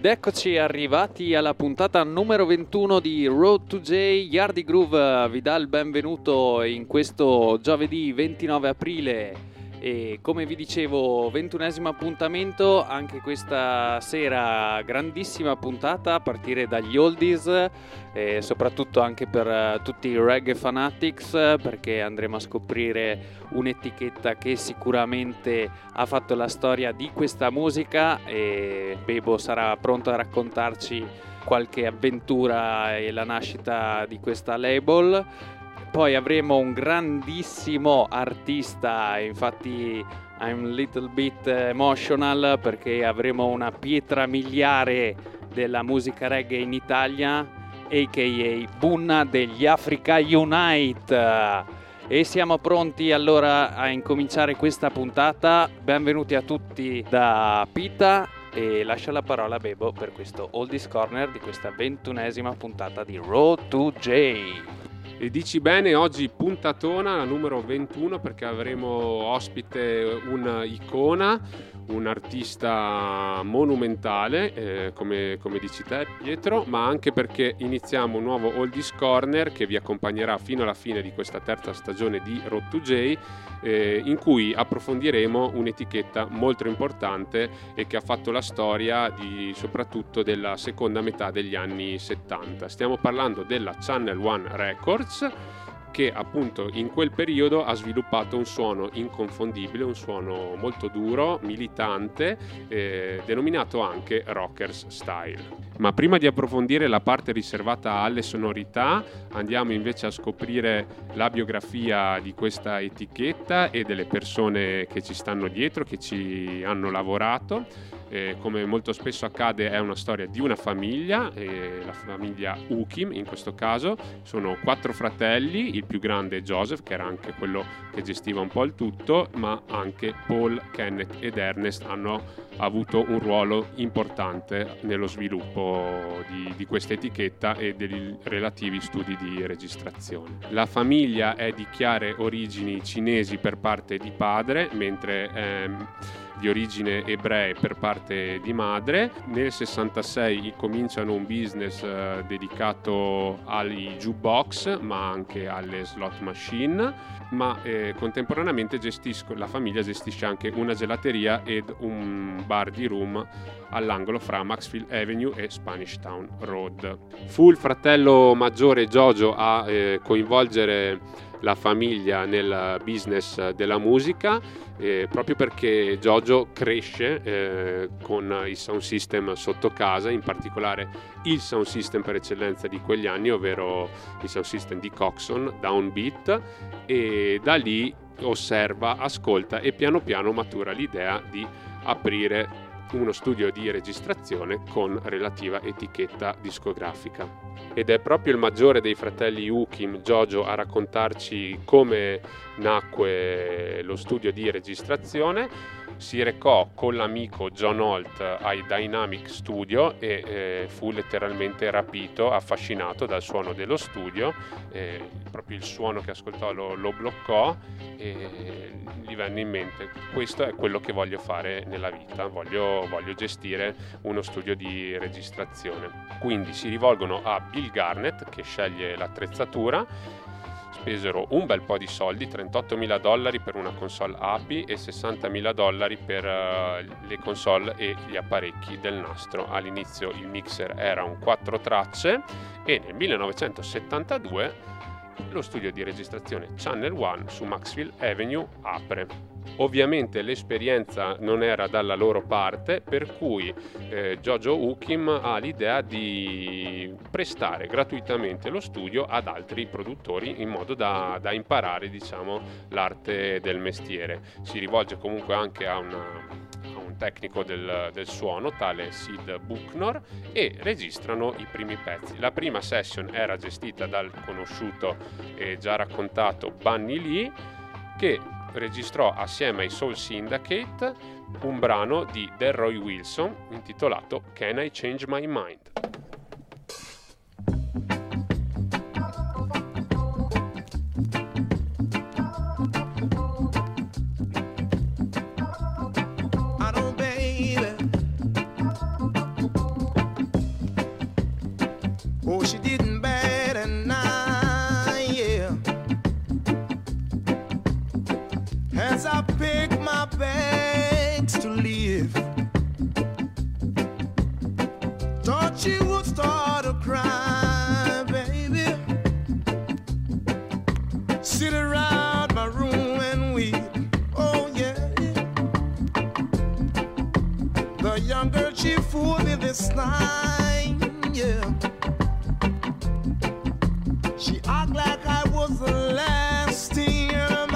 Ed eccoci arrivati alla puntata numero 21 di Road to J. Yardi Groove vi dà il benvenuto in questo giovedì 29 aprile e come vi dicevo, ventunesimo appuntamento, anche questa sera grandissima puntata a partire dagli oldies e soprattutto anche per uh, tutti i reggae fanatics perché andremo a scoprire un'etichetta che sicuramente ha fatto la storia di questa musica e Bebo sarà pronto a raccontarci qualche avventura e la nascita di questa label poi avremo un grandissimo artista, infatti I'm a little bit emotional perché avremo una pietra miliare della musica reggae in Italia, a.k.a. Bunna degli Africa Unite. E siamo pronti allora a incominciare questa puntata. Benvenuti a tutti da Pita e lascio la parola a Bebo per questo Oldies Corner di questa ventunesima puntata di Road to J. E dici bene, oggi puntatona, la numero 21, perché avremo ospite un'icona, un artista monumentale, eh, come, come, dici te Pietro, ma anche perché iniziamo un nuovo Oldies Corner che vi accompagnerà fino alla fine di questa terza stagione di Road to J, eh, in cui approfondiremo un'etichetta molto importante e che ha fatto la storia di, soprattutto della seconda metà degli anni 70. Stiamo parlando della Channel One Records che appunto in quel periodo ha sviluppato un suono inconfondibile, un suono molto duro, militante, eh, denominato anche Rockers Style. Ma prima di approfondire la parte riservata alle sonorità, andiamo invece a scoprire la biografia di questa etichetta e delle persone che ci stanno dietro, che ci hanno lavorato eh, come molto spesso accade è una storia di una famiglia, eh, la famiglia Ukim in questo caso, sono quattro fratelli, il più grande è Joseph che era anche quello che gestiva un po' il tutto, ma anche Paul, Kenneth ed Ernest hanno avuto un ruolo importante nello sviluppo di, di questa etichetta e dei relativi studi di registrazione. La famiglia è di chiare origini cinesi per parte di padre, mentre ehm, di origine ebree per parte di madre. Nel 66 cominciano un business eh, dedicato ai jukebox ma anche alle slot machine ma eh, contemporaneamente la famiglia gestisce anche una gelateria ed un bar di room all'angolo fra Maxfield Avenue e Spanish Town Road. Fu il fratello maggiore Jojo a eh, coinvolgere la famiglia nel business della musica eh, proprio perché Jojo cresce eh, con il sound system sotto casa, in particolare il sound system per eccellenza di quegli anni, ovvero il sound system di Coxon, Downbeat, e da lì osserva, ascolta e piano piano matura l'idea di aprire uno studio di registrazione con relativa etichetta discografica. Ed è proprio il maggiore dei fratelli Ukim, Jojo, a raccontarci come nacque lo studio di registrazione si recò con l'amico John Holt ai Dynamic Studio e eh, fu letteralmente rapito, affascinato dal suono dello studio, eh, proprio il suono che ascoltò lo, lo, bloccò e gli venne in mente questo è quello che voglio fare nella vita, voglio, voglio gestire uno studio di registrazione. Quindi si rivolgono a Bill Garnett che sceglie l'attrezzatura spesero un bel po' di soldi, 38 mila dollari per una console API e 60 mila dollari per uh, le console e gli apparecchi del nastro. All'inizio il mixer era un 4 tracce e nel 1972 lo studio di registrazione Channel One su Maxfield Avenue apre. Ovviamente l'esperienza non era dalla loro parte, per cui eh, Jojo Ukim ha l'idea di prestare gratuitamente lo studio ad altri produttori in modo da, da imparare diciamo, l'arte del mestiere. Si rivolge comunque anche a, una, tecnico del, del, suono, tale Sid Bucknor, e registrano i primi pezzi. La prima session era gestita dal conosciuto e già raccontato Bunny Lee, che registrò assieme ai Soul Syndicate un brano di Delroy Wilson intitolato Can I Change My Mind? she didn't bat an eye, yeah. As I pick my bags to leave, thought she would start to cry, baby. Sit around my room and weep, oh yeah. The young girl she fooled me this time, yeah act like I was the last year.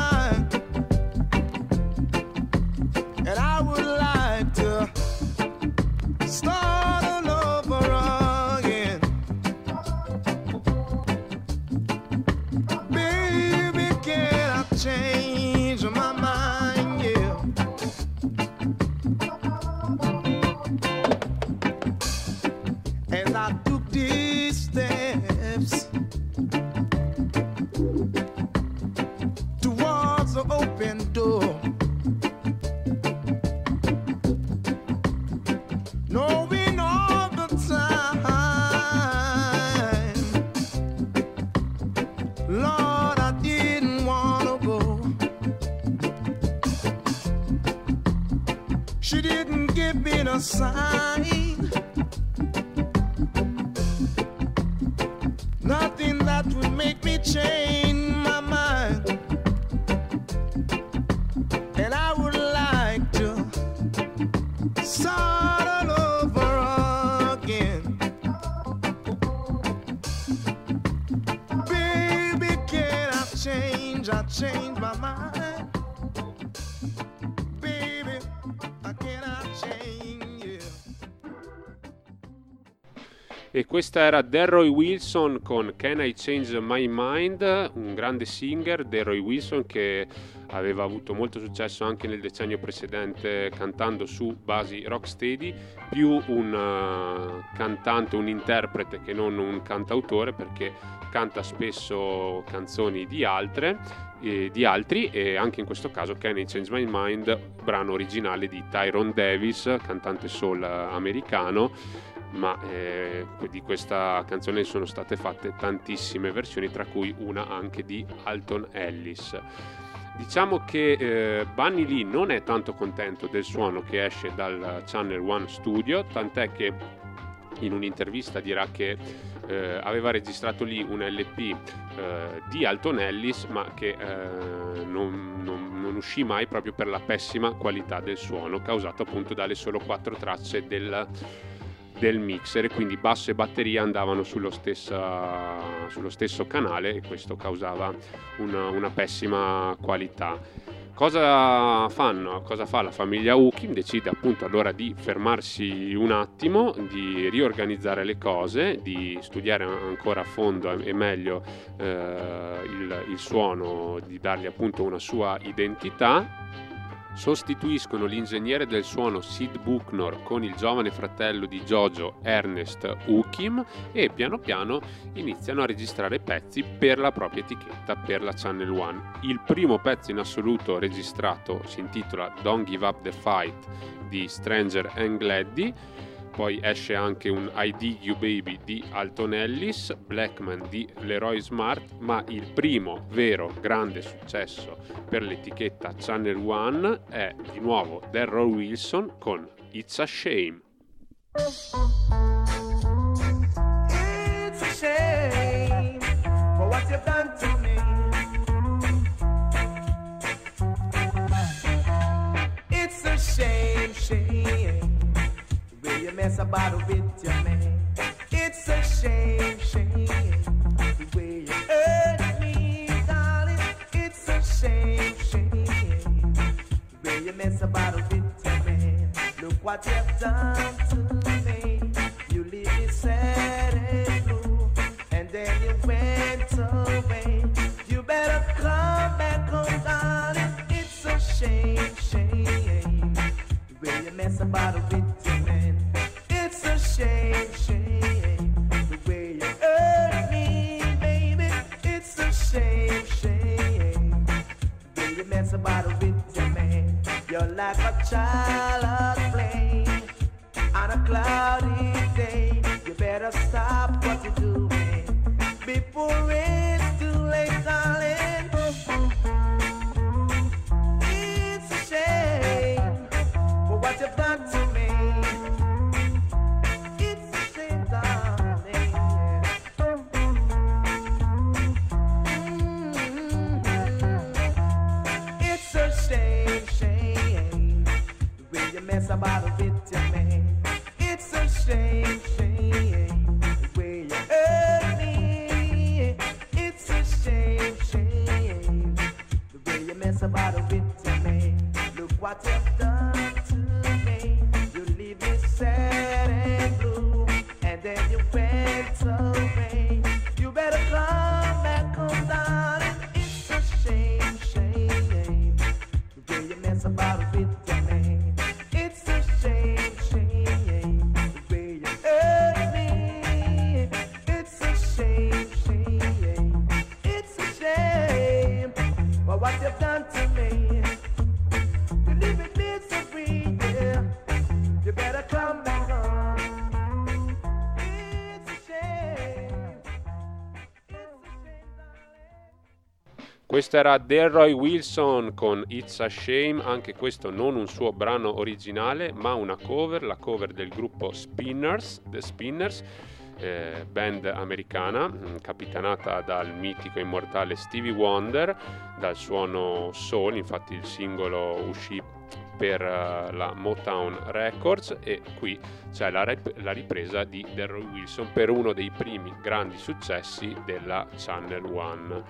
Questa era Delroy Wilson con Can I Change My Mind, un grande singer, Delroy Wilson che aveva avuto molto successo anche nel decennio precedente cantando su basi rocksteady, più un uh, cantante, un interprete che non un cantautore perché canta spesso canzoni di, altre, eh, di altri e anche in questo caso Can I Change My Mind, brano originale di Tyrone Davis, cantante soul americano ma eh, di questa canzone sono state fatte tantissime versioni, tra cui una anche di Alton Ellis. Diciamo che eh, Bunny Lee non è tanto contento del suono che esce dal Channel One Studio, tant'è che in un'intervista dirà che eh, aveva registrato lì un LP eh, di Alton Ellis, ma che eh, non, non, non, uscì mai proprio per la pessima qualità del suono, causato appunto dalle solo quattro tracce del del mixer e quindi basso e batteria andavano sullo, stessa, sullo stesso canale e questo causava una, una pessima qualità. Cosa fanno? Cosa fa la famiglia Ukim? Decide appunto allora di fermarsi un attimo, di riorganizzare le cose, di studiare ancora a fondo e meglio eh, il, il suono, di dargli appunto una sua identità sostituiscono l'ingegnere del suono Sid Bucknor con il giovane fratello di Jojo Ernest Ukim e piano piano iniziano a registrare pezzi per la propria etichetta, per la Channel One. Il primo pezzo in assoluto registrato si intitola Don't Give Up the Fight di Stranger and Gladdy poi esce anche un I Dig You Baby di Alton Ellis, Blackman di Leroy Smart, ma il primo vero grande successo per l'etichetta Channel One è di nuovo Darryl Wilson con It's a Shame. It's a shame you mess about with your man. Questo era Delroy Wilson con It's a Shame, anche questo non un suo brano originale, ma una cover, la cover del gruppo Spinners, The Spinners, eh, band americana, mm, capitanata dal mitico immortale Stevie Wonder, dal suono soul, infatti il singolo uscì per uh, la Motown Records e qui c'è la, rep- la ripresa di Delroy Wilson per uno dei primi grandi successi della Channel One.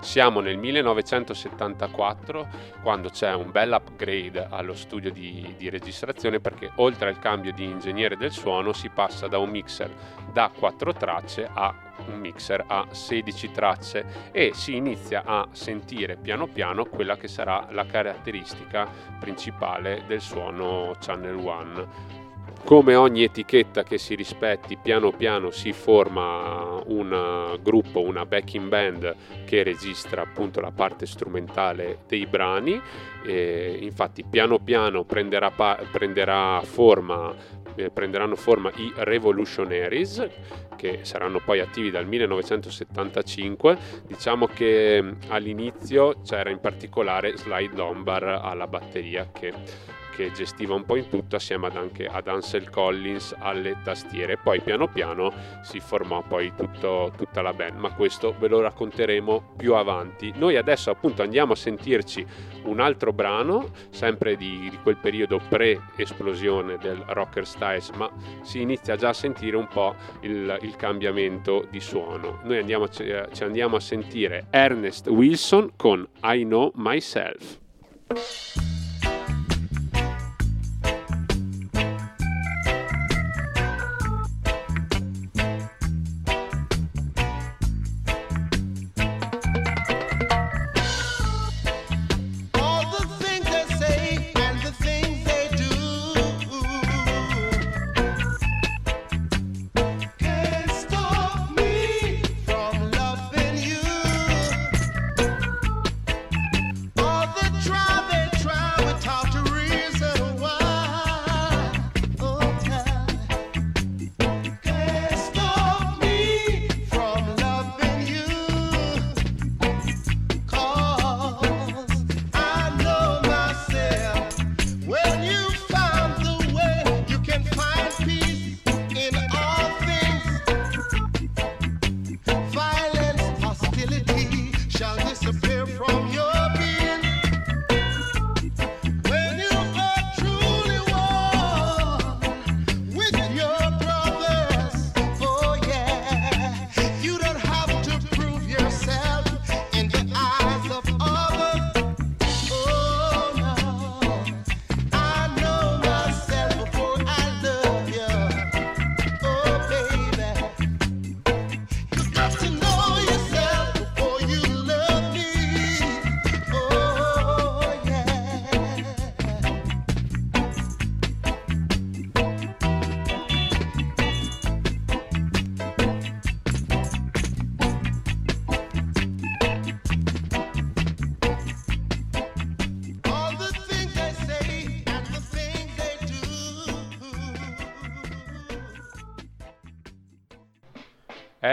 Siamo nel 1974 quando c'è un bel upgrade allo studio di, di, registrazione perché oltre al cambio di ingegnere del suono si passa da un mixer da 4 tracce a un mixer a 16 tracce e si inizia a sentire piano piano quella che sarà la caratteristica principale del suono Channel One come ogni etichetta che si rispetti, piano piano si forma un gruppo, una backing band che registra appunto la parte strumentale dei brani. E infatti, piano piano prenderà, prenderà forma, eh, prenderanno forma i Revolutionaries, che saranno poi attivi dal 1975. Diciamo che all'inizio c'era in particolare Slide Lombard alla batteria che che gestiva un po' in tutto assieme ad anche ad Ansel Collins alle tastiere. Poi piano piano si formò poi tutto, tutta la band, ma questo ve lo racconteremo più avanti. Noi adesso appunto andiamo a sentirci un altro brano, sempre di, di quel periodo pre-esplosione del rocker styles, ma si inizia già a sentire un po' il, il cambiamento di suono. Noi andiamo, ci andiamo a sentire Ernest Wilson con I Know Myself.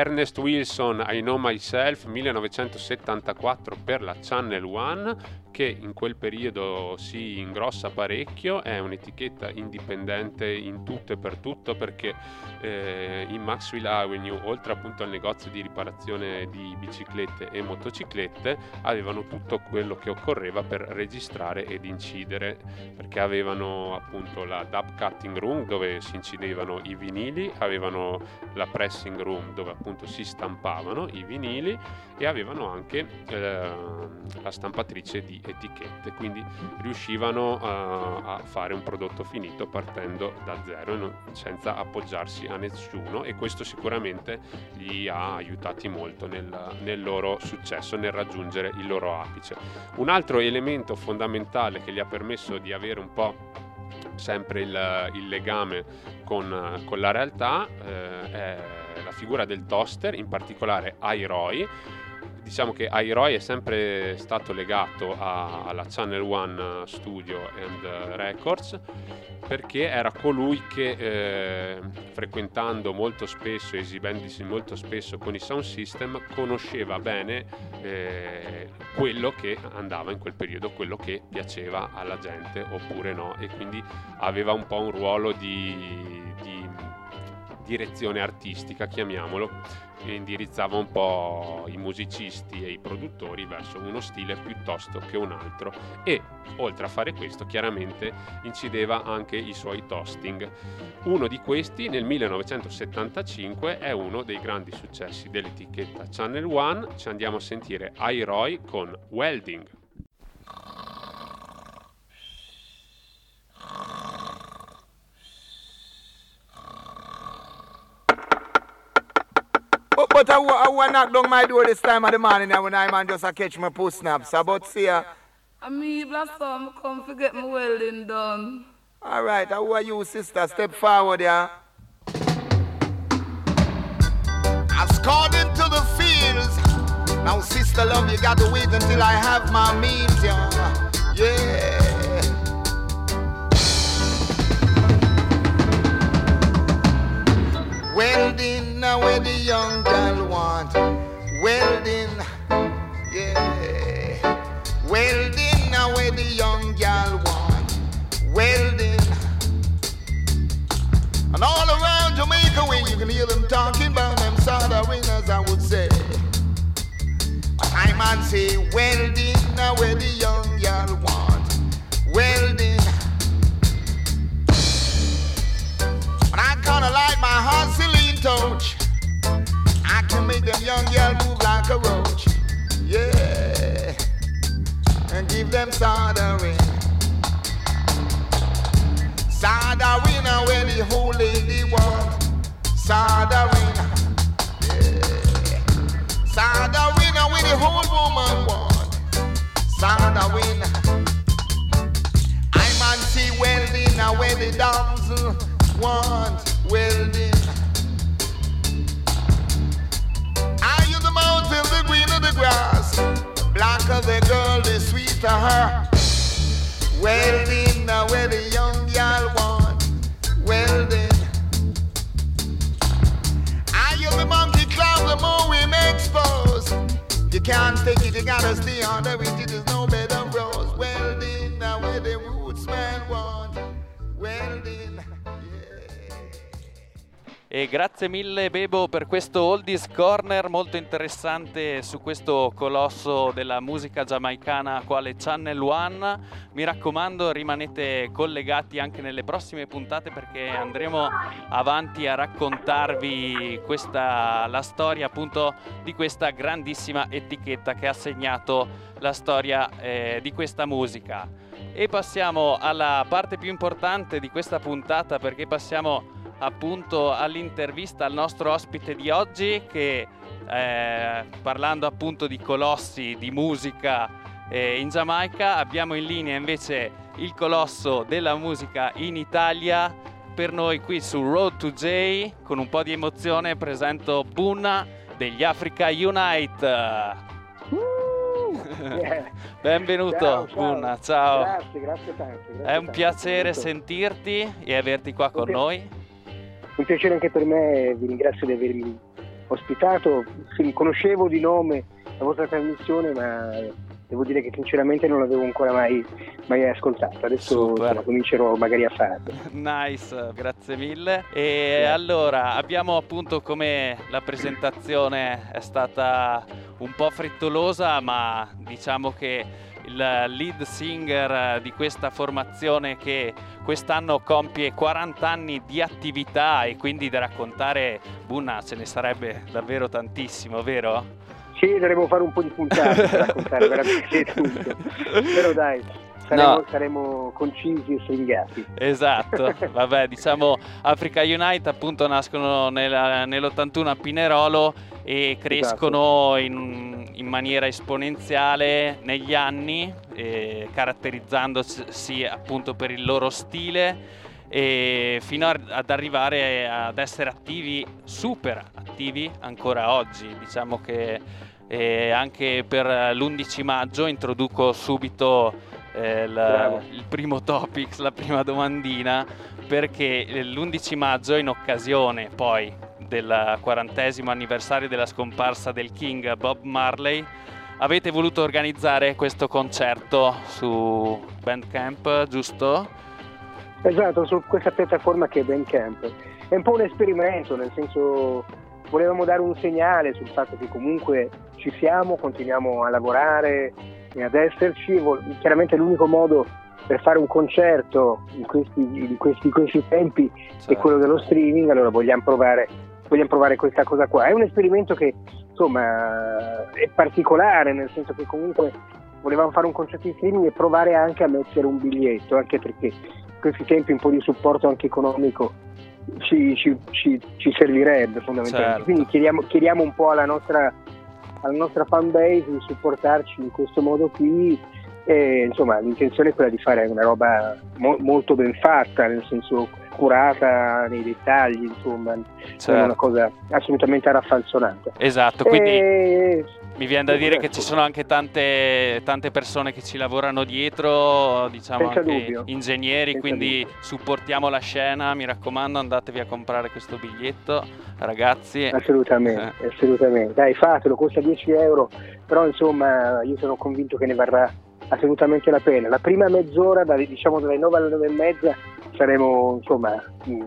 Ernest Wilson, I Know Myself, 1974 per la Channel One, che in quel periodo si ingrossa parecchio, è un'etichetta indipendente in tutto e per tutto perché eh, in Maxwell Avenue, oltre appunto al negozio di riparazione di biciclette e motociclette, avevano tutto quello che occorreva per registrare ed incidere, perché avevano appunto la dub cutting room dove si incidevano i vinili, avevano la pressing room dove appunto si stampavano i vinili e avevano anche eh, la stampatrice di etichette, quindi riuscivano uh, a fare un prodotto finito partendo da zero non, senza appoggiarsi a nessuno e questo sicuramente li ha aiutati molto nel, nel loro successo, nel raggiungere il loro apice. Un altro elemento fondamentale che gli ha permesso di avere un po' sempre il, il legame con, con, la realtà eh, è la figura del toaster, in particolare iRoy diciamo che iRoy è sempre stato legato a, alla Channel One Studio and Records perché era colui che eh, frequentando molto spesso, esibendosi molto spesso con i sound system, conosceva bene eh, quello che andava in quel periodo, quello che piaceva alla gente oppure no e quindi aveva un po' un ruolo di, di direzione artistica, chiamiamolo che indirizzava un po' i musicisti e i produttori verso uno stile piuttosto che un altro e oltre a fare questo chiaramente incideva anche i suoi toasting. Uno di questi nel 1975 è uno dei grandi successi dell'etichetta Channel One, ci andiamo a sentire iRoy con Welding. But I, I, I knock down my door this time of the morning and when I man just a catch my post snaps. About see ya. I mean, blast some come to get my welding done. All right, how are you, sister? Step forward, yeah. I've scored into the fields. Now, sister, love, you got to wait until I have my means, yeah. Yeah. Welding now where the young girl want. Welding, yeah. Welding now where the young girl want. Welding. And all around Jamaica when you can hear them talking about them soda winners, I would say. I man say welding now where the young girl want. Touch. I can make them young girl move like a roach. Yeah. And give them soldering. Soldering where the whole lady want. Soldering. Yeah. Soldering where the whole woman want. Soldering. I man see welding where the damsel want welding. Welding, now where the young girl want. Welding. Are you the monkey clown, the more we expose? You can't take it, you gotta stay on the it. There's E grazie mille Bebo per questo Oldies Corner molto interessante su questo colosso della musica giamaicana quale Channel One. Mi raccomando rimanete collegati anche nelle prossime puntate perché andremo avanti a raccontarvi questa, la storia appunto di questa grandissima etichetta che ha segnato la storia eh, di questa musica. E passiamo alla parte più importante di questa puntata perché passiamo appunto all'intervista al nostro ospite di oggi che eh, parlando appunto di colossi di musica eh, in Giamaica abbiamo in linea invece il colosso della musica in Italia per noi qui su Road to J con un po' di emozione presento Bunna degli Africa Unite Yeah. Benvenuto ciao, ciao. Bunna, ciao. Grazie, grazie tanto. Grazie È un tanto. piacere sentirti e averti qua con noi. Un piacere anche per me, vi ringrazio di avermi ospitato, sì, conoscevo di nome la vostra trasmissione, ma devo dire che sinceramente non l'avevo ancora mai, mai ascoltato. Adesso insomma, comincerò magari a farlo. Nice, grazie mille. E yeah. allora abbiamo appunto come la presentazione è stata un po' frettolosa, ma diciamo che il lead singer di questa formazione che quest'anno compie 40 anni di attività e quindi da raccontare Bunna ce ne sarebbe davvero tantissimo, vero? Sì, dovremmo fare un po' di puntate per raccontare veramente tutto. Però dai, saremo, no. saremo, concisi e stringati. Esatto, vabbè, diciamo Africa Unite appunto nascono nella, nell'81 a Pinerolo e crescono esatto. in, in, maniera esponenziale negli anni, eh, caratterizzandosi appunto per il loro stile e fino a, ad arrivare ad essere attivi, super attivi ancora oggi. Diciamo che e anche per l'11 maggio introduco subito eh, il, il, primo topic, la prima domandina, perché l'11 maggio in occasione poi del quarantesimo anniversario della scomparsa del King Bob Marley avete voluto organizzare questo concerto su Bandcamp, giusto? Esatto, su questa piattaforma che è Bandcamp. È un po' un esperimento, nel senso volevamo dare un segnale sul fatto che comunque ci siamo, continuiamo a lavorare e ad esserci. Chiaramente l'unico modo per fare un concerto in questi, in questi, in questi tempi certo. è quello dello streaming, allora vogliamo provare, vogliamo provare questa cosa qua. È un esperimento che insomma è particolare, nel senso che comunque volevamo fare un concerto in streaming e provare anche a mettere un biglietto, anche perché in questi tempi un po' di supporto anche economico ci, ci, ci, ci servirebbe fondamentalmente. Certo. Quindi chiediamo, chiediamo, un po' alla nostra, alla nostra fan base di supportarci in questo modo qui. E, insomma, l'intenzione è quella di fare una roba mo- molto ben fatta, nel senso curata nei dettagli, insomma, certo. è una cosa assolutamente raffalzonata. Esatto, quindi e... Mi viene da dire che ci sono anche tante, tante persone che ci lavorano dietro, diciamo Senza anche dubbio. ingegneri, Senza quindi dubbio. supportiamo la scena, mi raccomando andatevi a comprare questo biglietto, ragazzi. Assolutamente, eh. assolutamente. Dai, fatelo, costa 10 euro, però insomma io sono convinto che ne varrà assolutamente la pena. La prima mezz'ora, diciamo dalle 9 alle 9 e mezza, saremo insomma,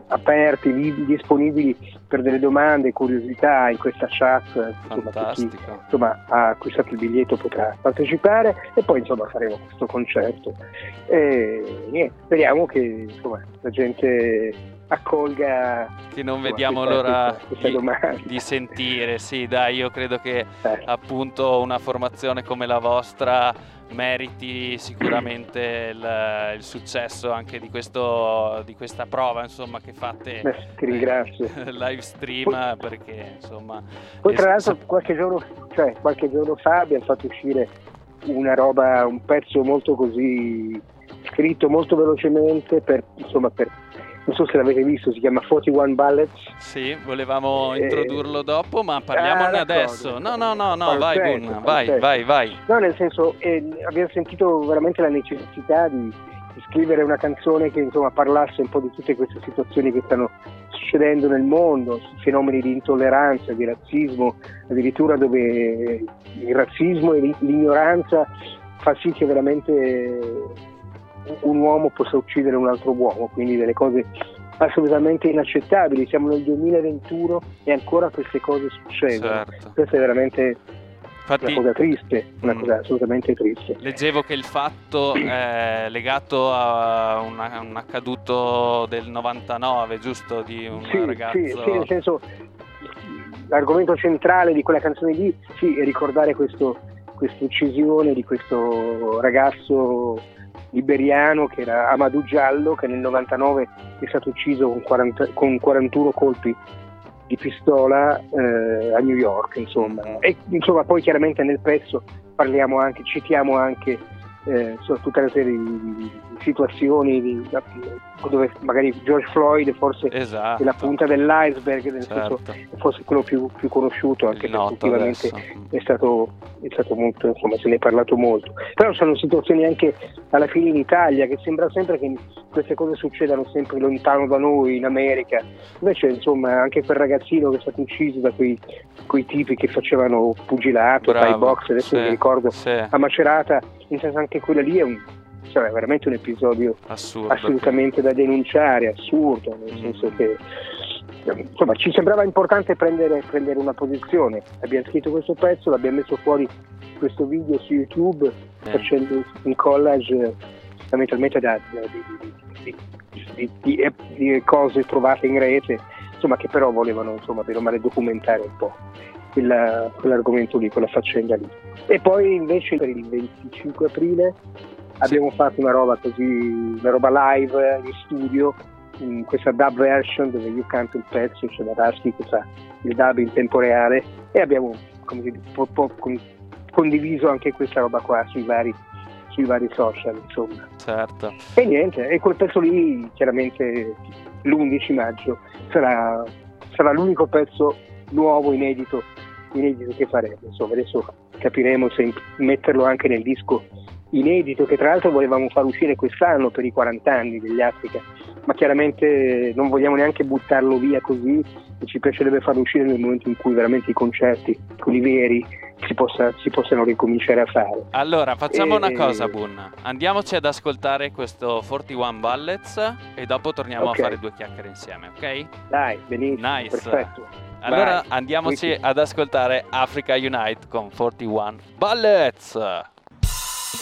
aperti, disponibili per delle domande, curiosità in questa chat. Insomma, chi insomma, ha acquistato il biglietto potrà partecipare e poi insomma, faremo questo concerto. E niente, speriamo che insomma, la gente accolga che non vediamo l'ora questa, questa di, di, sentire sì dai io credo che eh. appunto una formazione come la vostra meriti sicuramente il, il successo anche di, questo, di, questa prova insomma, che fate Beh, ti ringrazio. live stream poi, perché insomma poi tra l'altro qualche giorno, cioè, qualche giorno fa abbiamo fatto uscire una roba un pezzo molto così scritto molto velocemente per, insomma, per non so se l'avete visto, si chiama 41 Ballets. Sì, volevamo eh, introdurlo dopo, ma parliamone ah, adesso. No, no, no, no, vai Gunna, vai, vai, vai. No, nel senso, eh, abbiamo sentito veramente la necessità di, di, scrivere una canzone che insomma parlasse un po' di tutte queste situazioni che stanno succedendo nel mondo, fenomeni di intolleranza, di razzismo, addirittura dove il razzismo e l'ignoranza fa sì che veramente un uomo possa uccidere un altro uomo, quindi delle cose assolutamente inaccettabili. Siamo nel 2021 e ancora queste cose succedono. Certo. Questa è veramente Infatti, una cosa triste, una mh, mm. cosa assolutamente triste. Leggevo che il fatto è legato a un, un accaduto del 99, giusto? Di un sì, ragazzo. Sì, sì, nel senso, l'argomento centrale di quella canzone lì sì, è ricordare questa uccisione di questo ragazzo liberiano che era Amadou Giallo che nel 99 è stato ucciso con, 40, con 41 colpi di pistola eh, a New York insomma. E insomma poi chiaramente nel pezzo parliamo anche citiamo anche eh, tutta una serie di, situazioni di, dove magari George Floyd forse esatto. è la punta dell'iceberg, nel certo. senso forse quello più, più conosciuto, anche se effettivamente è stato, è stato molto, insomma se ne è parlato molto. Però sono situazioni anche alla fine in Italia che sembra sempre che queste cose succedano sempre lontano da noi, in America. Invece insomma anche quel ragazzino che è stato ucciso da quei, quei tipi che facevano pugilato, Bravo, Thai box, adesso sì, mi ricordo sì, a Macerata, in senso anche quella lì è un, cioè, è veramente un episodio assurdo. assolutamente da denunciare, assurdo, nel Mm. senso che insomma ci sembrava importante prendere, prendere una posizione. Abbiamo scritto questo pezzo, l'abbiamo messo fuori questo video su YouTube Eh. facendo un collage fondamentalmente da, di, di- di- di- cose trovate in rete, insomma che però volevano insomma o male documentare un po' quella- quell'argomento lì, quella faccenda lì. E poi invece per il 25 aprile abbiamo fatto una roba così, una roba live in studio, in questa dub version dove io canto il pezzo, c'è la Rasky che fa il dub in tempo reale e abbiamo come po- po- con- condiviso anche questa roba qua sui vari, sui vari social, insomma. Certo. E niente, e quel pezzo lì chiaramente l'11 maggio sarà, sarà l'unico pezzo nuovo, inedito, inedito che faremo. Insomma, adesso capiremo se metterlo anche nel disco inedito che tra l'altro volevamo far uscire quest'anno per i 40 anni degli Africa, ma chiaramente non vogliamo neanche buttarlo via così e ci piacerebbe farlo uscire nel momento in cui veramente i concerti, quelli veri, si, possa- si possano ricominciare a fare. Allora, facciamo una E- cosa, Boon. Andiamoci ad ascoltare questo 41 Bullets e dopo torniamo Ok. a fare due chiacchiere insieme, ok? Dai, benissimo, Nice. perfetto. Allora Vai. andiamoci Wiki. ad ascoltare Africa Unite con 41 Bullets.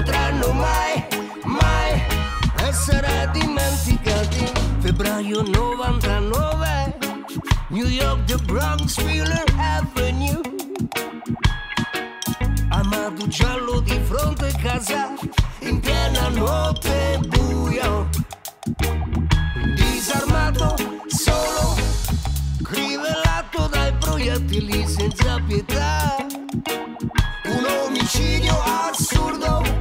potranno mai, mai essere dimenticati. Febbraio 99, New York, the Bronx, Wheeler Avenue. Amato giallo di fronte a casa, in piena notte buio. Disarmato, solo, crivellato dai proiettili senza pietà un omicidio assurdo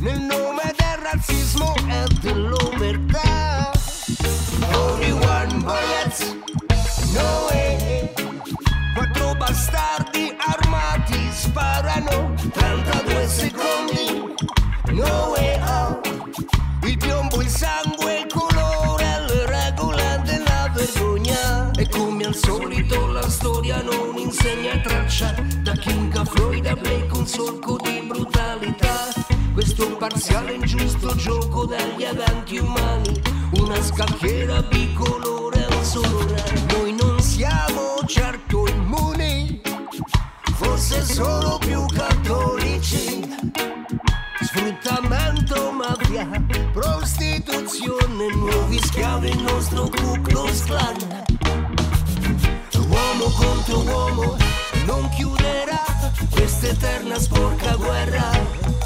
nel nome del razzismo e dell'omertà. Only one bullets, no way. Quattro bastardi armati sparano 32 secondi, no way out. Il piombo, il sangue, il colore, le regole della vergogna. E come al solito la storia non insegna traccia. Da King a Freud a Blake un solco di brutalità. Questo parziale ingiusto gioco degli avanti umani. Una scacchiera bicolore, un solo re. Noi non siamo certo immuni, forse solo più cattolici. Sfruttamento, mafia, prostituzione, nuovi schiavi, il nostro Ku Klux. Uomo contro uomo non chiuderà questa eterna sporca guerra.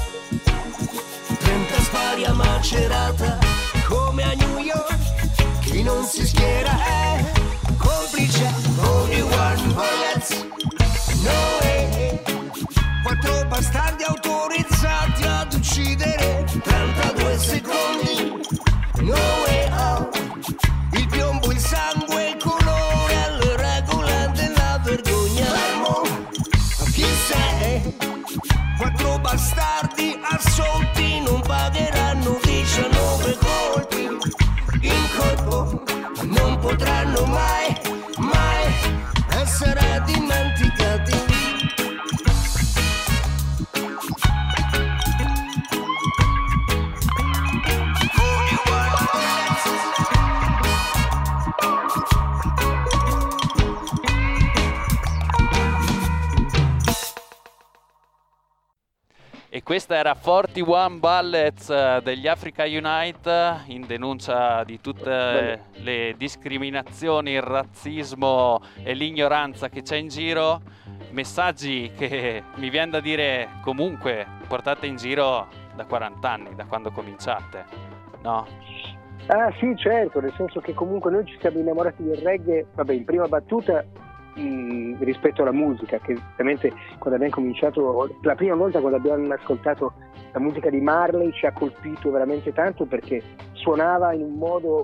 30 spari a macerata come a New York. Chi non si schiera è complice. Only one bullets, no way. Quattro bastardi autorizzati ad uccidere 32 secondi, no out. Il piombo, il sangue, il colore, le regole della vergogna. Fermo, chi sei? Quattro bastardi assolti E questa era 41 Bullets eh, degli Africa Unite in denuncia di tutte le discriminazioni, il razzismo e l'ignoranza che c'è in giro. Messaggi che mi viene da dire comunque portate in giro da 40 anni, da quando cominciate, no? Ah sì, certo, nel senso che comunque noi ci siamo innamorati del reggae, vabbè, in prima battuta rispetto alla musica, che veramente quando abbiamo cominciato, la prima volta quando abbiamo ascoltato la musica di Marley ci ha colpito veramente tanto perché suonava in un modo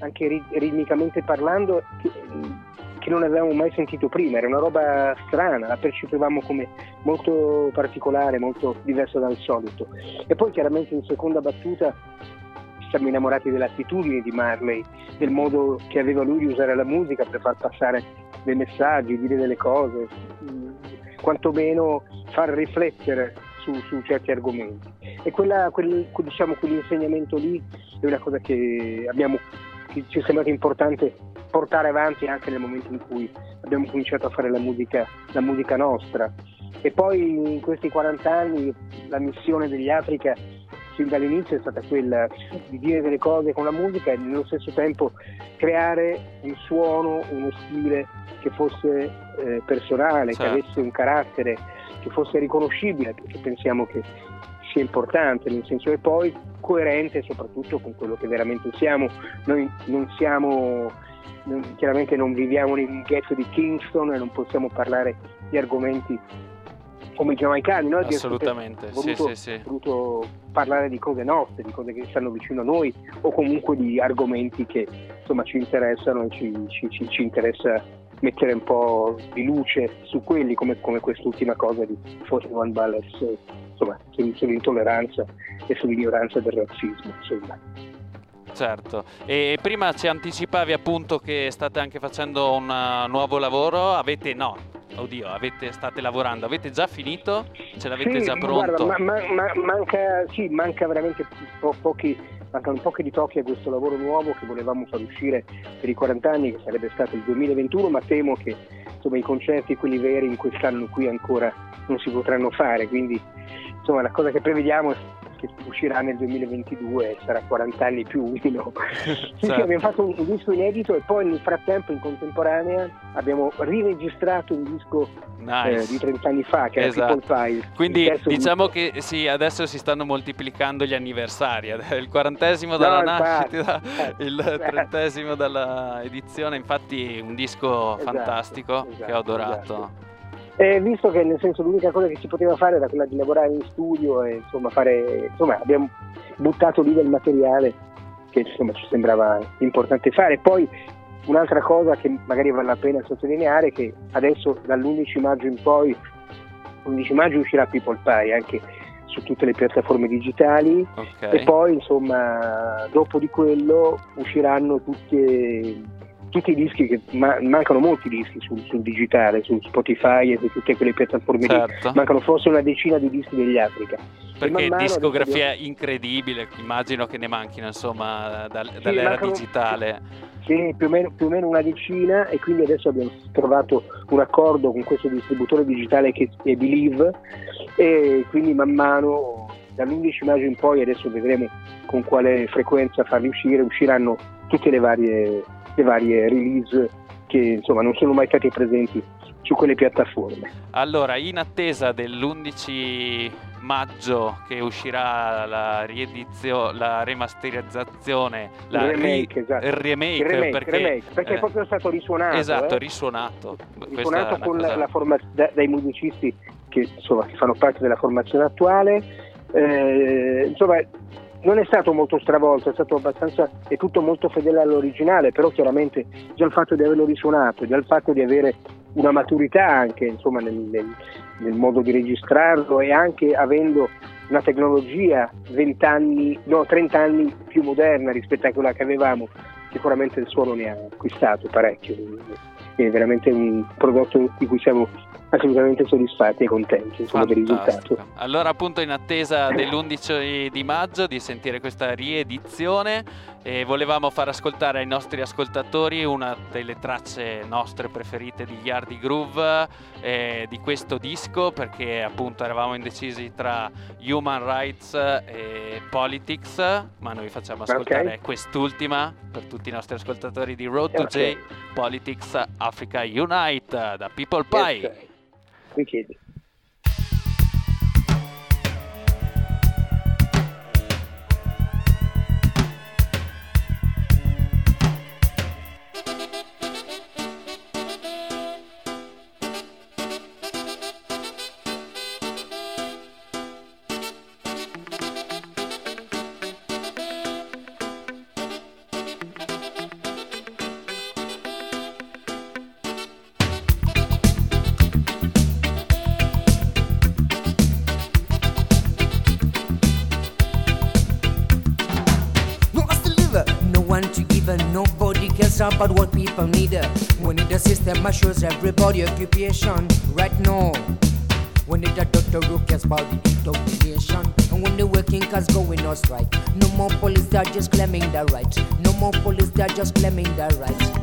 anche ri- ritmicamente parlando che, che non avevamo mai sentito prima, era una roba strana, la percepivamo come molto particolare, molto diversa dal solito. E poi chiaramente in seconda battuta siamo innamorati dell'attitudine di Marley, del modo che aveva lui di usare la musica per far passare dei messaggi, dire delle cose, quantomeno far riflettere su, su certi argomenti. E quella, quel, diciamo, quell'insegnamento lì è una cosa che, abbiamo, che ci è sembrato importante portare avanti anche nel momento in cui abbiamo cominciato a fare la musica, la musica nostra. E poi in questi 40 anni la missione degli Africa fin dall'inizio è stata quella di dire delle cose con la musica e nello stesso tempo creare un suono, uno stile che fosse eh, personale, certo. che avesse un carattere, che fosse riconoscibile, perché pensiamo che sia importante, nel senso che poi coerente soprattutto con quello che veramente siamo. Noi non siamo, chiaramente non viviamo nel ghetto di Kingston e non possiamo parlare di argomenti come i giamaicani, noi Assolutamente, voluto, sì, sì, sì. voluto parlare di cose nostre, di cose che stanno vicino a noi o comunque di argomenti che insomma ci interessano e ci, ci, ci, ci interessa mettere un po' di luce su quelli come, come quest'ultima cosa di 41 Ballers insomma, sull'intolleranza e sull'ignoranza del razzismo insomma. Certo, e prima ci anticipavi appunto che state anche facendo un nuovo lavoro, avete no, oddio, avete, state lavorando, avete già finito? Ce l'avete sì, già pronto? Guarda, ma, ma, manca, sì, manca veramente po- pochi, mancano pochi ritocchi a questo lavoro nuovo che volevamo far uscire per i 40 anni, che sarebbe stato il 2021, ma temo che insomma, i concerti, quelli veri, in quest'anno qui ancora non si potranno fare, quindi insomma la cosa che prevediamo è che uscirà nel 2022 sarà 40 anni più uno. sì, sì, certo. abbiamo fatto un, un, disco inedito e poi nel frattempo in contemporanea abbiamo riregistrato un disco nice. eh, di 30 anni fa che esatto. era People Pie. Quindi diciamo disco. che sì, adesso si stanno moltiplicando gli anniversari, il quarantesimo dalla no, nascita, eh, il eh. trentesimo dalla edizione, infatti un disco esatto, fantastico esatto, che ho adorato. Eh, visto che nel senso l'unica cosa che si poteva fare era quella di lavorare in studio e insomma fare, insomma abbiamo buttato lì del materiale che insomma ci sembrava importante fare. Poi un'altra cosa che magari vale la pena sottolineare è che adesso dall'11 maggio in poi, l'11 maggio uscirà People Pie anche su tutte le piattaforme digitali okay. e poi insomma dopo di quello usciranno tutte tutti i dischi che ma- mancano molti dischi sul, sul, digitale, su Spotify e su tutte quelle piattaforme certo. lì. Mancano forse una decina di dischi degli Africa. Perché discografia abbiamo... incredibile, immagino che ne manchino insomma da, sì, dall'era mancano... digitale. Sì, più o, meno, più o, meno, una decina e quindi adesso abbiamo trovato un accordo con questo distributore digitale che è Believe e quindi man mano dall'11 maggio in poi adesso vedremo con quale frequenza farli uscire, usciranno tutte le varie le varie release che insomma non sono mai state presenti su quelle piattaforme. Allora, in attesa dell'11 maggio che uscirà la riedizione, la remasterizzazione, la il remake, ri- esatto. il remake, il remake perché, remake, perché eh, è proprio stato risuonato. Esatto, eh? risuonato. Risuonato con cosa... la forma- da, dai musicisti che, insomma, che fanno parte della formazione attuale. Eh, insomma, non è stato molto stravolto, è stato abbastanza, è tutto molto fedele all'originale, però chiaramente già il fatto di averlo risuonato, già il fatto di avere una maturità anche insomma, nel, nel, nel, modo di registrarlo e anche avendo una tecnologia 20 anni, no, 30 anni più moderna rispetto a quella che avevamo, sicuramente il suono ne ha acquistato parecchio. È veramente un prodotto di cui siamo assolutamente soddisfatti e contenti insomma, del risultato. Allora appunto in attesa dell'11 di maggio di sentire questa riedizione e volevamo far ascoltare ai nostri ascoltatori una delle tracce nostre preferite di Yardi Groove eh, di questo disco perché appunto eravamo indecisi tra Human Rights e Politics ma noi facciamo ascoltare okay. quest'ultima per tutti i nostri ascoltatori di Road to okay. J Politics Africa Unite da People Pie. Okay. We about what people need. Uh, we need a system that shows everybody occupation right now. We need a doctor who cares about the nation. And when the working class going on strike, no more police, they're just claiming their right. No more police, they're just claiming their right.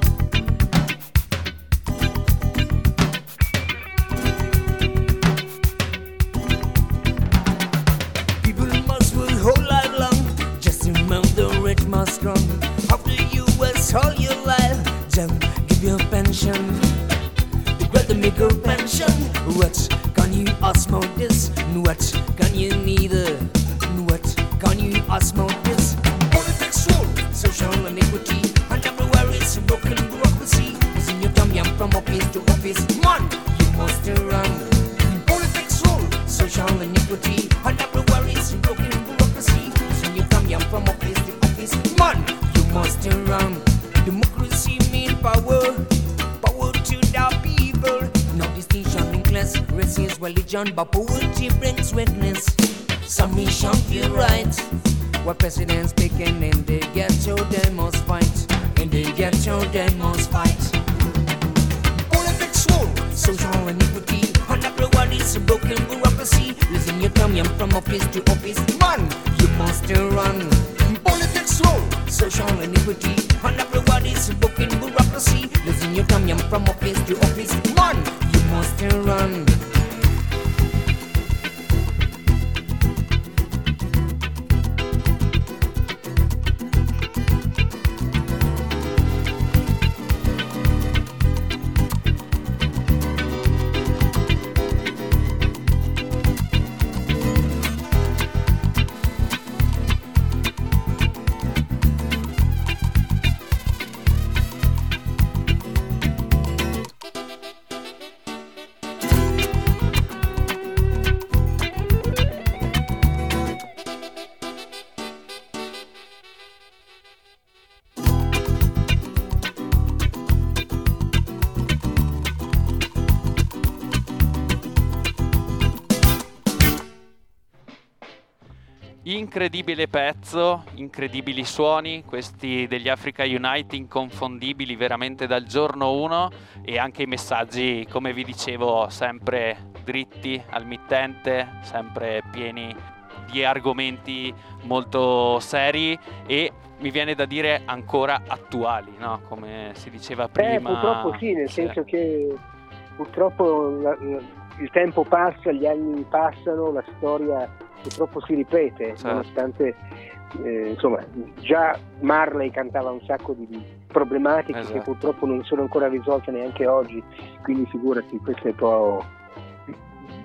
Incredibile pezzo, incredibili suoni, questi degli Africa Unite inconfondibili veramente dal giorno 1 e anche i messaggi, come vi dicevo, sempre dritti al mittente, sempre pieni di argomenti molto seri e mi viene da dire ancora attuali, no? come si diceva Eh, prima. purtroppo sì, nel Sì. senso che purtroppo la- il tempo passa, gli anni passano, la storia purtroppo si ripete, Certo. nonostante eh, insomma già Marley cantava un sacco di, problematiche che Esatto. purtroppo non sono ancora risolte neanche oggi, quindi figurati, questo è un po'...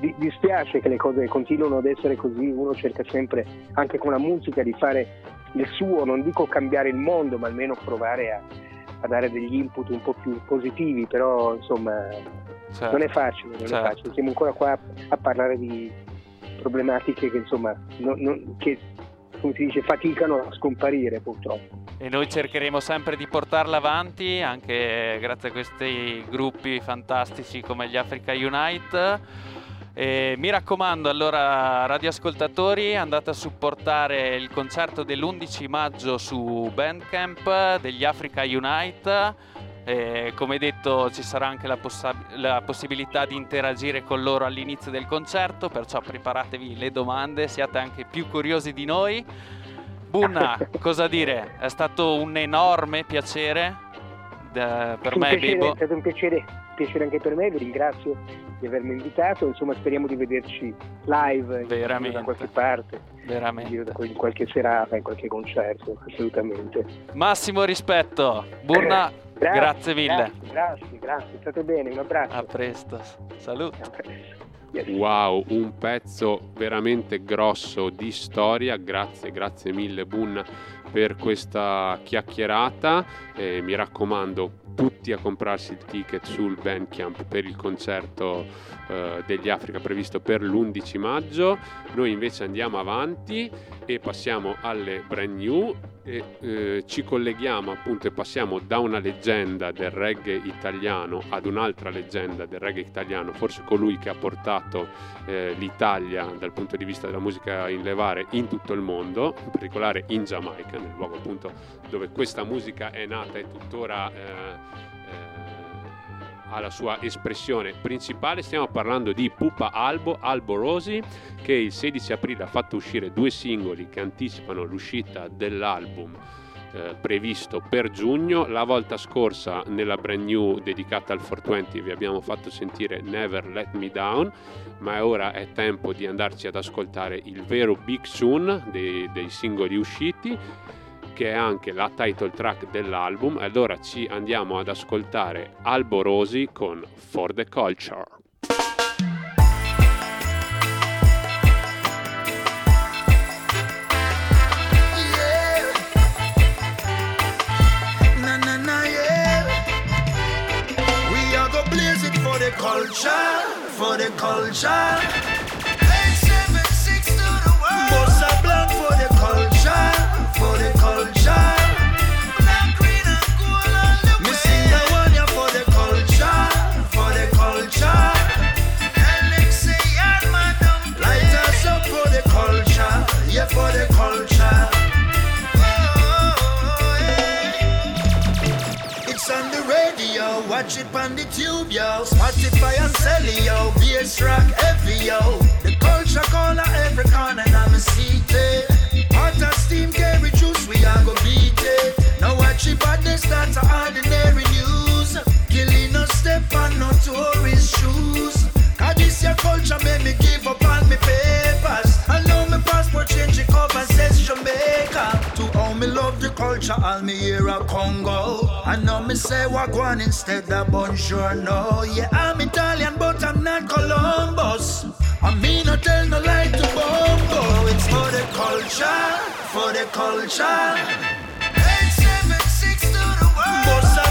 di- dispiace che le cose continuino ad essere così, uno cerca sempre anche con la musica di fare il suo, non dico cambiare il mondo, ma almeno provare a, a dare degli input un po' più positivi, però insomma Certo. non è facile, non Certo. è facile. Siamo ancora qua a parlare di problematiche che insomma non- non- che come si dice faticano a scomparire purtroppo. E noi cercheremo sempre di portarla avanti anche grazie a questi gruppi fantastici come gli Africa Unite. E mi raccomando allora radioascoltatori andate a supportare il concerto dell'11 maggio su Bandcamp degli Africa Unite Eh, come detto ci sarà anche la, possa- la possibilità di interagire con loro all'inizio del concerto, perciò preparatevi le domande, siate anche più curiosi di noi. Bunna, cosa dire? È stato un enorme piacere eh, per un me e piacere, Bebo. È stato un piacere, piacere anche per me, vi ringrazio di avermi invitato, insomma speriamo di vederci live Veramente. da qualche parte, Veramente. in qualche serata, in qualche concerto, assolutamente. Massimo rispetto. Bunna, Grazie, grazie mille. Grazie, grazie, grazie, state bene, un abbraccio. A presto. Salute. A presto. Yes. Wow, un pezzo veramente grosso di storia. Grazie, grazie mille Bunna per questa chiacchierata. Eh, mi raccomando, tutti a comprarsi il ticket sul Bandcamp per il concerto eh, degli Africa previsto per l'11 maggio. Noi invece andiamo avanti e passiamo alle brand new e eh, ci colleghiamo appunto e passiamo da una leggenda del reggae italiano ad un'altra leggenda del reggae italiano, forse colui che ha portato eh, l'Italia dal punto di vista della musica in levare in tutto il mondo, in particolare in Giamaica, nel luogo appunto dove questa musica è nata e tuttora eh, eh, ha la sua espressione principale. Stiamo parlando di Pupa Albo, Albo Rosi, che il 16 aprile ha fatto uscire due singoli che anticipano l'uscita dell'album eh, previsto per giugno. La volta scorsa nella brand new dedicata al 420 vi abbiamo fatto sentire Never Let Me Down, ma ora è tempo di andarci ad ascoltare il vero Big Soon dei, dei singoli usciti che è anche la title track dell'album. Allora ci andiamo ad ascoltare Albo Rosi con For the Culture. Culture, for the culture. Watch on the tube, yo. Spotify and Celly, yo. Bass rock heavy, yo. The culture corner every corner, and I'm a seated. Eh. Hot as steam, carry juice, we are go beat it. Now watch it, but start to ordinary news. Killing no step on no tourist shoes. Cause this your culture made me give up love the culture, all me hear a Congo. I know me say Wagwan instead of Bonjour, no. Yeah, I'm Italian, but I'm not Columbus. I mean, I tell no lie to Bongo. It's for the culture, for the culture. Eight, seven, six to the world.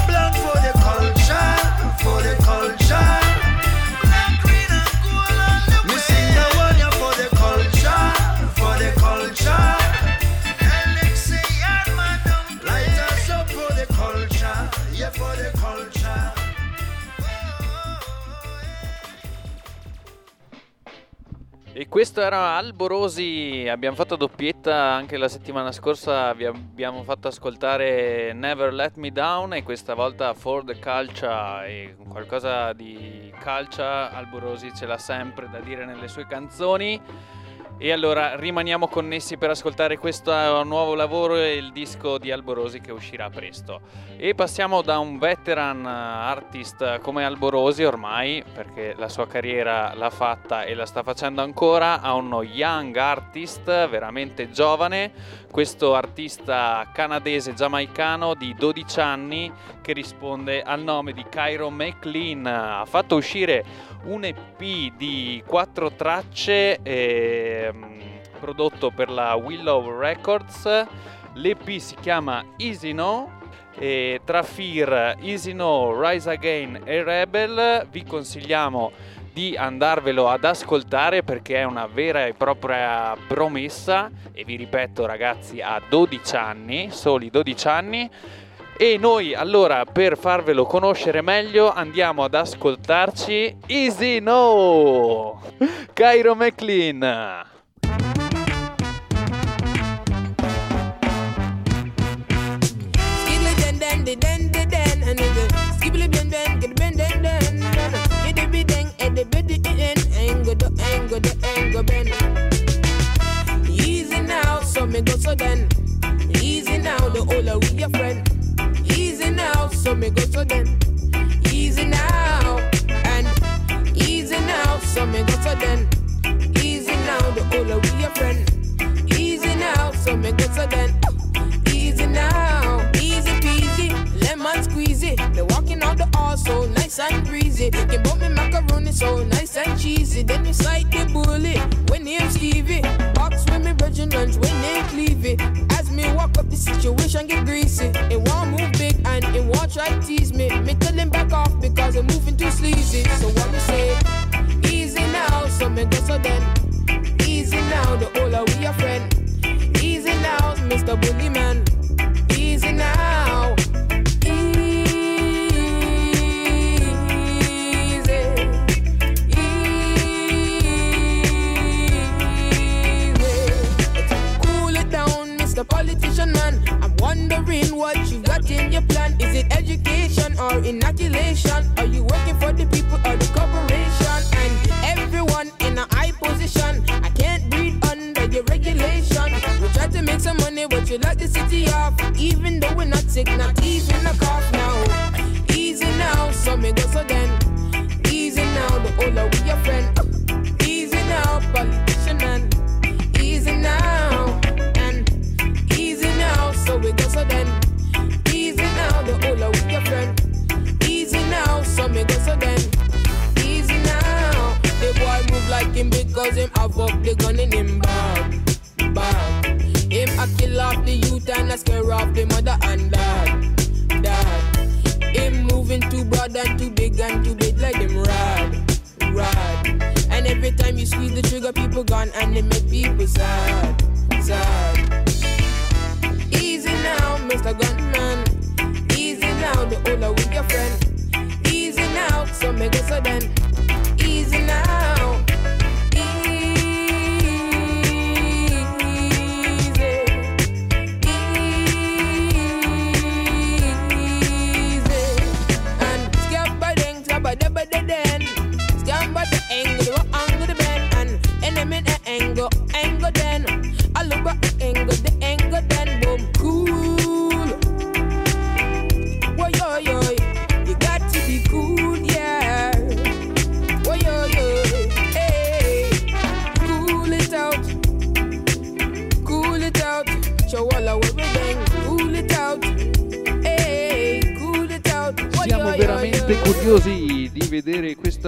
For the culture. E questo era Alborosi, abbiamo fatto doppietta anche la settimana scorsa, vi abbiamo fatto ascoltare Never Let Me Down e questa volta For the Culture e qualcosa di calcia Alborosi ce l'ha sempre da dire nelle sue canzoni. E allora rimaniamo connessi per ascoltare questo nuovo lavoro e il disco di Alborosi che uscirà presto. E passiamo da un veteran artist come Alborosi ormai, perché la sua carriera l'ha fatta e la sta facendo ancora, a uno young artist veramente giovane, questo artista canadese giamaicano di 12 anni che risponde al nome di Cairo McLean. Ha fatto uscire un EP di quattro tracce ehm, prodotto per la Willow Records. L'EP si chiama Easy No. E tra Fear, Easy No, Rise Again e Rebel vi consigliamo di andarvelo ad ascoltare perché è una vera e propria promessa e vi ripeto ragazzi ha 12 anni, soli 12 anni e noi allora per farvelo conoscere meglio andiamo ad ascoltarci Easy No! Cairo McLean! Easy now, so me go so then. Easy now, the whole me go so then. Easy now, and easy now, so me go so then. Easy now, the older we your friend. Easy now, so me go so then. Easy now, easy peasy, lemon squeezy. They walking out the hall so nice and breezy. Can bought me macaroni so nice and cheesy. Then you slide the bully when name Stevie. Box with me virgin lunch when name Clevey. As me walk up, the situation get greasy. And won't try tease me. Me tell him back off because I'm moving too sleazy. So what me say? Easy now, so me go so then. Easy now, the older we a friend. Easy now, Mr. Bully Man. Easy now. Gunman. Easy now, the older with your friend.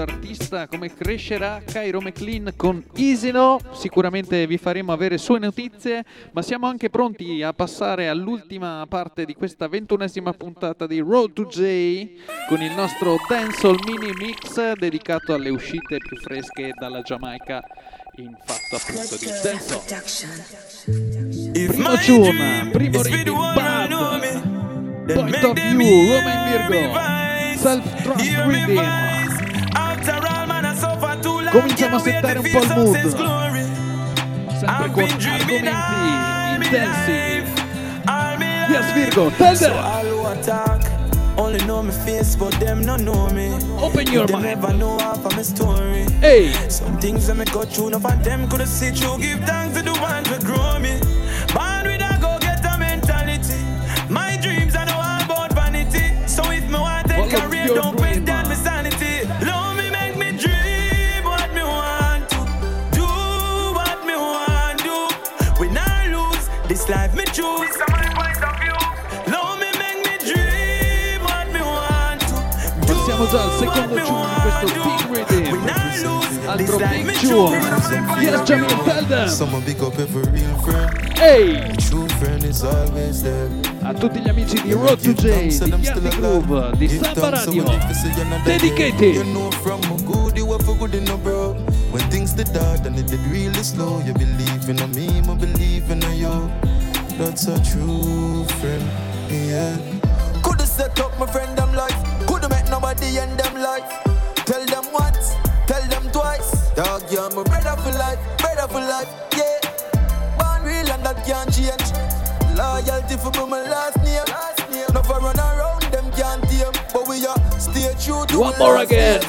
Artista come crescerà. Cairo McLean con Isino. Sicuramente vi faremo avere sue notizie, ma siamo anche pronti a passare all'ultima parte di questa ventunesima puntata di Road to J con il nostro Dancehall Mini Mix dedicato alle uscite più fresche dalla Giamaica in fatto appunto di dancehall. Primo June, primo reading bad. Point of view, Roma in Virgo. Self-trust reading. Cominciamo a settare un po' il mood. Sempre con argomenti intensi. Yes, Virgo, tell them. all who attack only know me face, but them no know me. Open your them mind. never know half of my story. Hey. Some things that me go through, none of them could have see through. Give thanks to the ones that grow me. Born to. Do Passiamo già al secondo June di questo big reading. Altro big June. Yes, Jamil, tell them. Someone pick up every real friend. Hey. True friend is always there. A tutti gli amici di Road to J, di Yardi Groove, di Samba Radio. Dedicated. You know from a good, you have a good in a bro. When things did hard and it did really slow, you believe in a me, I believe in a you. That's a true friend, yeah. Coulda set up my friend them life. Coulda met nobody in them life. Tell them once, tell them twice. Dog, you're my brother for life, brother for life, yeah. Born real and that can't change. Loyalty for my last name. Never run around, them can't tame. But we are stay true to One more last again.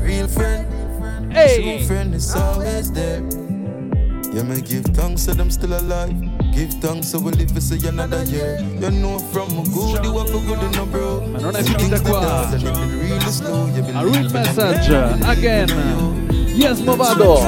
Real friend, Hey. true friend is always there. You may give thanks to them still alive. Give thanks so we live to see another year. You know from a good you have a good in a bro. Ma non è finita qua. Really slow, you A real message again. Yes, Movado.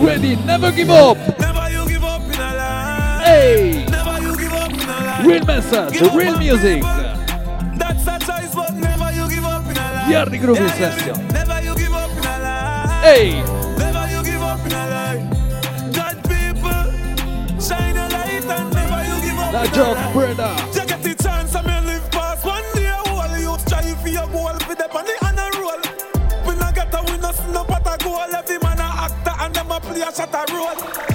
Ready, never give up. Never you give up in a life. Hey. never you give up Real message, real music. That's a choice, but never you give up in a life. Yardi Groove in session. Never you give up in a life. Hey. A life. Breda. You get the chance and me live past one day. All you strive for your goal, for them on the honor roll. We not get a win, no pot a goal. Every man a actor and them a play a shot a role.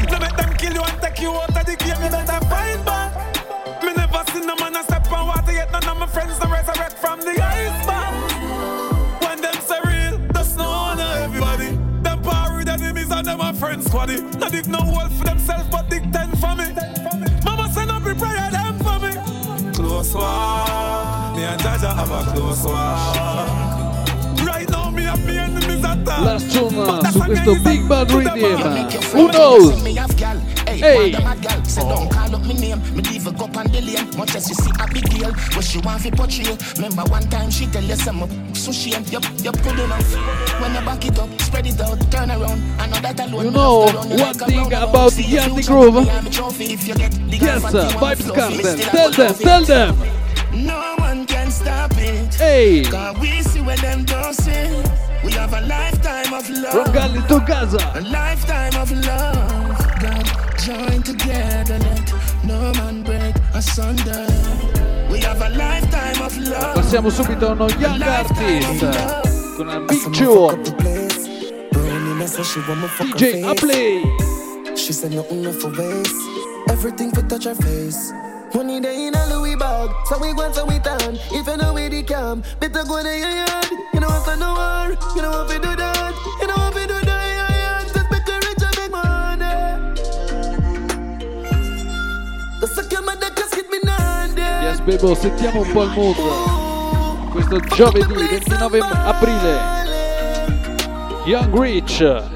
Have a close walk. Right now me and me enemies attack. Last tune su questo Big Bad Rhythm. Who knows? Hey. Say don't oh. call up my name, me leave a go on the lane. Much as you see a big deal, what she want fi portray. Remember one time she tell you some so she and you you good enough. When you back it up, spread it out, turn around. I know that alone. You know one thing about Yardi Groove? Yes, sir. Vibes. Tell them, tell them. No one can stop it. Hey. Cause we see where them don't see. We have a lifetime of love. From Galli to Gaza. A lifetime of love. God, join together, let no man break asunder. We have a lifetime of love. Passiamo subito a uno young artist con una big tune. DJ Aplay. She said nothing enough for waste. Everything for touch her face. Money day Louis bag, so we go so we turn. If you know where the cam, better go to your yard. You know what I know war, you know what we do that. You know what we do that. The. Yes, Bebo, sentiamo un po' il mood. Questo giovedì 29 aprile. Young Rich.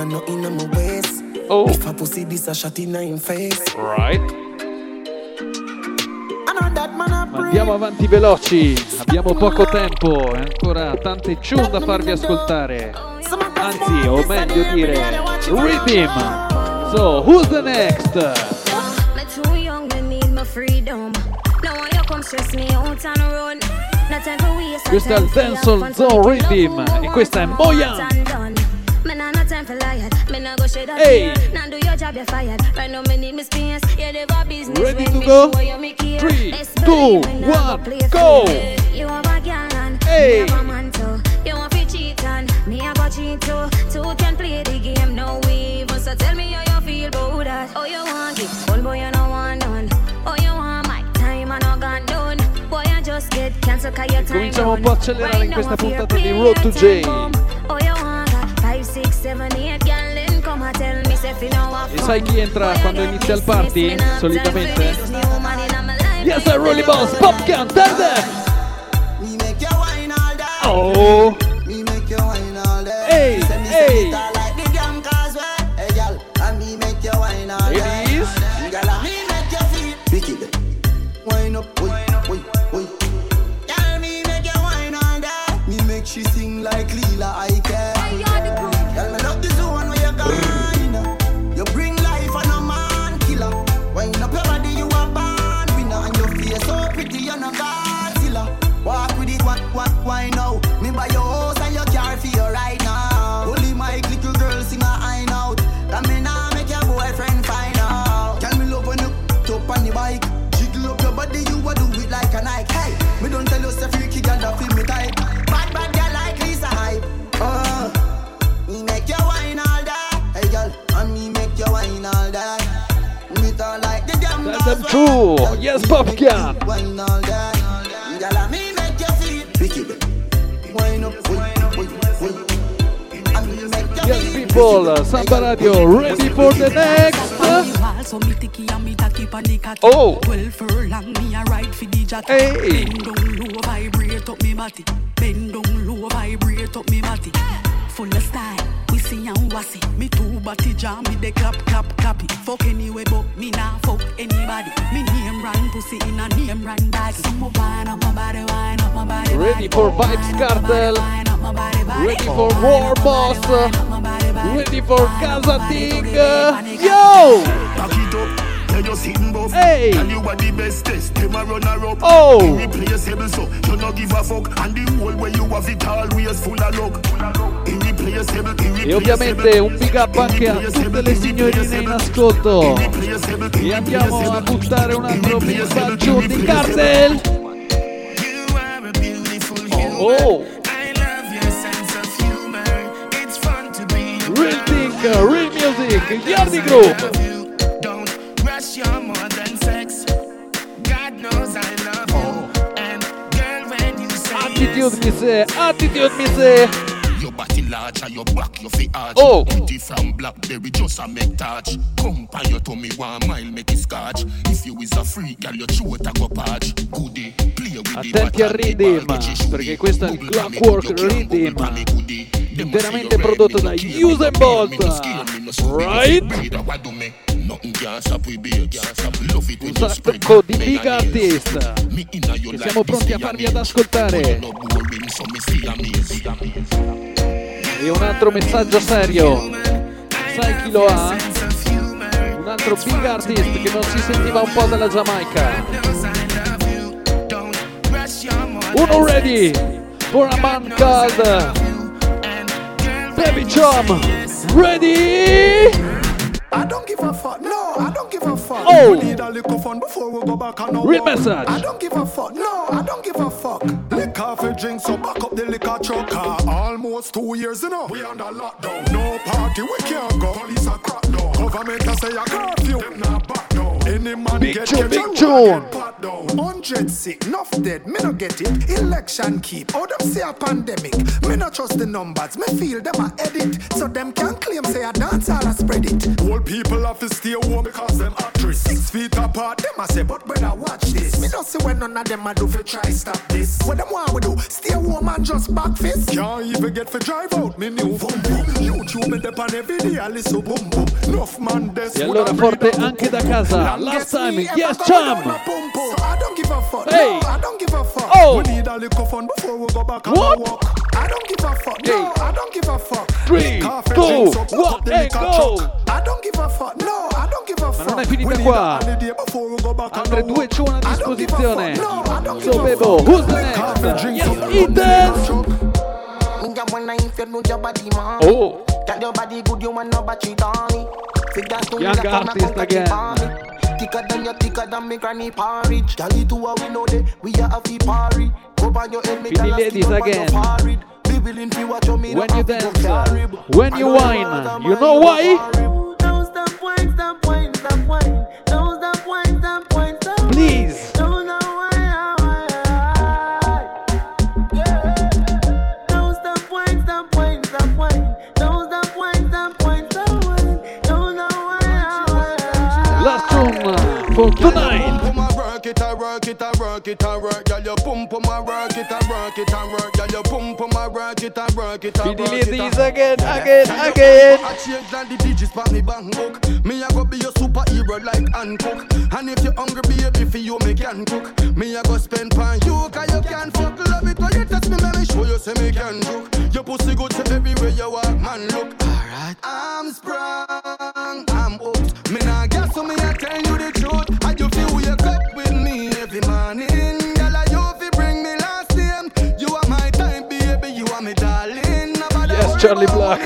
And I know inna my waist. Oh. If I pussy this a shot inna him face. Right. I andiamo avanti veloci. Abbiamo poco tempo e ancora tante tune da farvi ascoltare. Anzi, o meglio dire, Rhythm. So, who's the next? Me too young, me need my freedom. Now why you come stress me out and run? No time for waste. no Questo è il Dancehall Zone Rhythm e questa è Moyan. no go share that hey. Now do your job, you're fired. Right now, me need me space. You live a business. Ready to go? Three, two, one, go. You have a girl and hey. you have a man too. You want to cheat and me have a cheat too. Two can play the game, no evil. So tell me how you feel about that. Oh, you want it? Old boy, you don't want none. Oh, you want my time and I got done. Boy, I just get cancer cause your time Cominciamo un po' accelerare in questa puntata di Road to J. Oh, you want that? 5, E sai chi entra quando inizia il party? Solitamente? Yes, I Rolly Boss, all day. Oh! Day. Hey, hey. And me make you Yes, people, Samba Radio, ready for the next? Oh. Twelve furlong me a ride for the jockey. Hey. Bend down low, vibrate up me body. Bend down low, vibrate up me body. Full of style, wissy and wassy. Me two body jam, me the clap clap clappy. Fuck anyway, but me nah fuck anybody. Me name run pussy in a name run bag. Some wine up my body, wine up my body. Ready for Vibes Cartel. Ready for War Boss. Ready for Casa Ting. Yo! Back it up. Tell you sitting buff. Hey. Tell you what the best test. Them a run her up. Oh. Irreplaceable so. You no give a fuck. And the whole way you have it always full of luck. Irreplaceable. E ovviamente un big up anche a tutte le signorine in ascolto. E andiamo a buttare un altro messaggio di Cartel. Oh, be Real Think, Real Music, Yardi Group. Attitude mi say, attitude mi say. Your body large and your back your feet arch. Oh. Pretty from Blackberry just a make touch. Come pan your tummy one mile make it scotch. If you is a freak, girl your throat a go patch. Goodie, play with Attenti al rhythm, perché questo è il Clockwork Rhythm. Interamente prodotto da Usain Bolt. Right? Nothing can stop we babe, can't stop love it Un sacco di big artist che siamo pronti a farvi ad ascoltare. E un altro messaggio serio. Sai chi lo ha? Un altro big artist che non si sentiva un po' dalla Giamaica. Uno ready for a man called Baby Chum. Ready? Fuck, no, I don't give a fuck. Oh. We need a little fun before we go back on our Real message. I don't give a fuck, no, I don't give a fuck. Liquor for drink, so back up the liquor truck. Almost two years, you know, we under lockdown. No party, we can't go. Police are crack down. Government a say a curfew. Them not back. Any man Big get tune, catch big and tune. get pat down. Hundred sick, enough dead, me no get it. Election keep, oh them say a pandemic. Me no trust the numbers, me feel them a edit. So them can claim say a dance all a spread it. Old people have to stay home because them actress. Six feet apart, them a say, but brother watch this. Me no see when none of them a do for try stop this. What them want we do? Stay home and just back fist. Can't even get for drive out, me new boom boom. YouTube me dep on every day, I listen boom boom. Enough man des. E allora forte anche da casa. Last time, yes, chum. So I don't give a fuck. Hey. No, I don't give a fuck. Oh. We need a little fun before we go back on What? our walk. I don't give a fuck. No, I don't give a fuck. Three, Coffee, two, drinks, so back one, up the and liquor go. truck. I don't give a fuck. No, I don't give a fuck. non è finita We need qua. a holiday before we go back on Altre due walk. cione don't give a disposizione. fuck. No, I don't give So a fuck. who's the next? Yes, so Me a wonder if you know your body, man. Oh. Tell your body good, you want no battery on me. Figure to me Young like I'm a artist conquer again. on me. Thicker than you, thicker than me granny porridge. Girl, it two a we know that we are a fee party. Go on your head, me tell us ladies keep up on your again. Be willing to watch your me When you dance, when you whine, you know why? For tonight. Pum pum a work it a work it a work it a work, girl you pum pum a work it a work it a work, girl you pum pum a work it a work it Fili work it a. ladies again, again, again. I change like the digits pa me bank book. Me a go be your superhero like Hancock. And if you hungry baby for you me can cook. Me a go spend pan you 'cause you can fuck love it when you touch me let me show you say me can joke. Your pussy good to everywhere you walk man look. Alright, I'm sprung, I'm hooked. Me nah guess so me a tell you like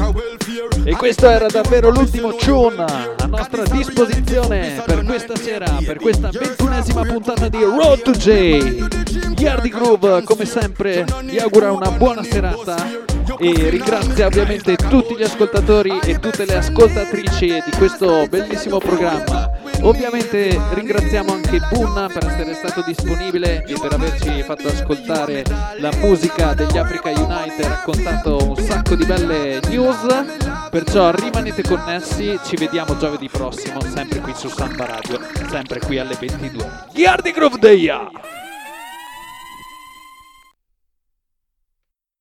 a welfare. E questo era davvero l'ultimo tune a nostra disposizione per questa sera, per questa ventunesima puntata di Road to J. Yardi Groove, come sempre, vi augura una buona serata e ringrazia ovviamente tutti gli ascoltatori e tutte le ascoltatrici di questo bellissimo programma. Ovviamente ringraziamo anche Bunna per essere stato disponibile e per averci fatto ascoltare la musica degli Africa Unite e raccontato un sacco di belle news. Perciò rimanete connessi, ci vediamo giovedì prossimo, sempre qui su Samba Radio, sempre qui alle 22. Yardi Groove Day!